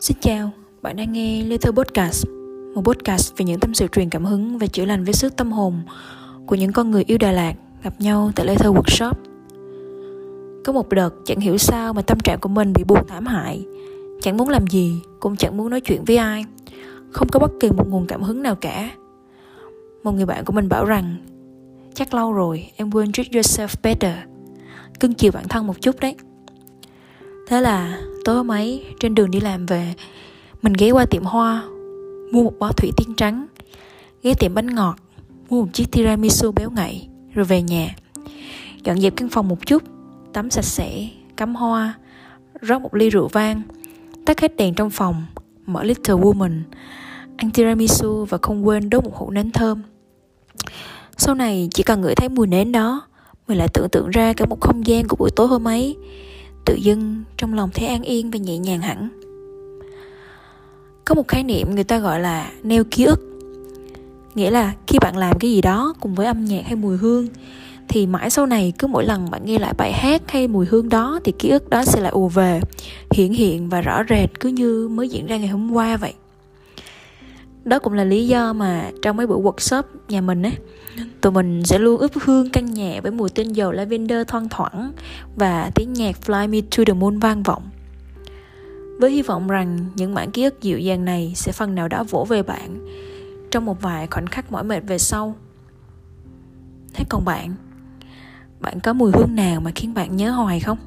Xin chào, bạn đang nghe Little Podcast Một podcast về những tâm sự truyền cảm hứng và chữa lành với sức tâm hồn Của những con người yêu Đà Lạt gặp nhau tại Little Workshop. Có một đợt chẳng hiểu sao mà tâm trạng của mình bị buồn thảm hại. Chẳng muốn làm gì, cũng chẳng muốn nói chuyện với ai. Không có bất kỳ một nguồn cảm hứng nào cả. Một người bạn của mình bảo rằng Chắc lâu rồi em quên treat yourself better. Cưng chiều bản thân một chút đấy. Thế là tối hôm ấy trên đường đi làm về, Mình ghé qua tiệm hoa, Mua một bó thủy tiên trắng, Ghé tiệm bánh ngọt, Mua một chiếc tiramisu béo ngậy, Rồi về nhà. Dọn dẹp căn phòng một chút, Tắm sạch sẽ, Cắm hoa, Rót một ly rượu vang, Tắt hết đèn trong phòng, Mở Little Woman, Ăn tiramisu và không quên đốt một hũ nến thơm. Sau này chỉ cần ngửi thấy mùi nến đó, Mình lại tưởng tượng ra cả một không gian của buổi tối hôm ấy tự dưng trong lòng thấy an yên và nhẹ nhàng hẳn. Có một khái niệm người ta gọi là neo ký ức. Nghĩa là khi bạn làm cái gì đó cùng với âm nhạc hay mùi hương, thì mãi sau này cứ mỗi lần bạn nghe lại bài hát hay mùi hương đó thì ký ức đó sẽ lại ùa về hiện hiện và rõ rệt cứ như mới diễn ra ngày hôm qua vậy đó cũng là lý do mà trong mấy buổi workshop nhà mình ấy, tụi mình sẽ luôn ướp hương căn nhà với mùi tinh dầu lavender thoang thoảng và tiếng nhạc Fly Me to the Moon vang vọng. Với hy vọng rằng những mảng ký ức dịu dàng này sẽ phần nào đó vỗ về bạn trong một vài khoảnh khắc mỏi mệt về sau. Thế còn bạn bạn có mùi hương nào mà khiến bạn nhớ hoài không?